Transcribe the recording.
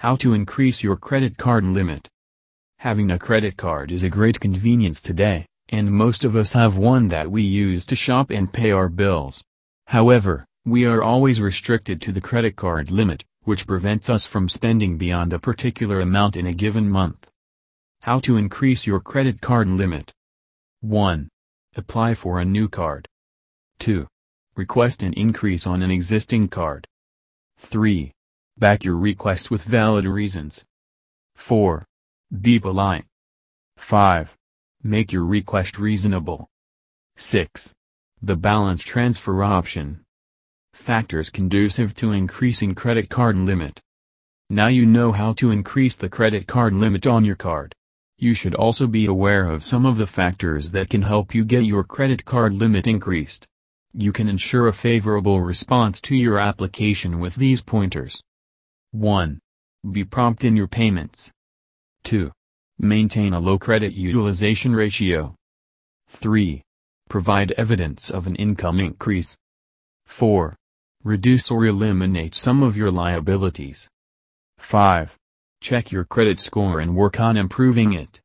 How to increase your credit card limit. Having a credit card is a great convenience today, and most of us have one that we use to shop and pay our bills. However, we are always restricted to the credit card limit, which prevents us from spending beyond a particular amount in a given month. How to increase your credit card limit. 1. Apply for a new card. 2. Request an increase on an existing card. 3. Back your request with valid reasons. 4. Be polite. 5. Make your request reasonable. 6. The balance transfer option. Factors conducive to increasing credit card limit. Now you know how to increase the credit card limit on your card. You should also be aware of some of the factors that can help you get your credit card limit increased. You can ensure a favorable response to your application with these pointers. 1. Be prompt in your payments. 2. Maintain a low credit utilization ratio. 3. Provide evidence of an income increase. 4. Reduce or eliminate some of your liabilities. 5. Check your credit score and work on improving it.